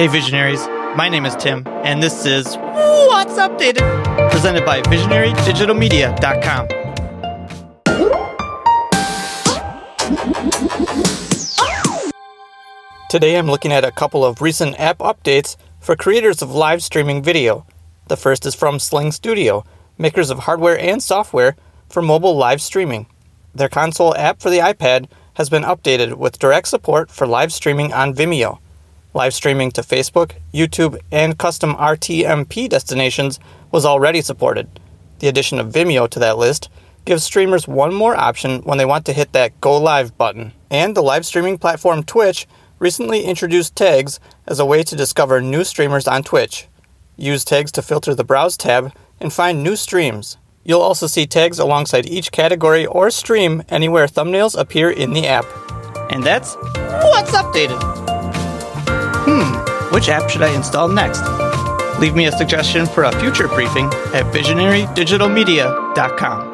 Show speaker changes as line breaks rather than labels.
Hey, visionaries. My name is Tim, and this is What's Updated, presented by VisionaryDigitalMedia.com. Today I'm looking at a couple of recent app updates for creators of live streaming video. The first is from SlingStudio, makers of hardware and software for mobile live streaming. Their console app for the iPad has been updated with direct support for live streaming on Vimeo. Live streaming to Facebook, YouTube, and custom RTMP destinations was already supported. The addition of Vimeo to that list gives streamers one more option when they want to hit that Go Live button. And the live streaming platform Twitch recently introduced tags as a way to discover new streamers on Twitch. Use tags to filter the Browse tab and find new streams. You'll also see tags alongside each category or stream anywhere thumbnails appear in the app. And that's what's updated. Hmm, which app should I install next? Leave me a suggestion for a future briefing at visionarydigitalmedia.com.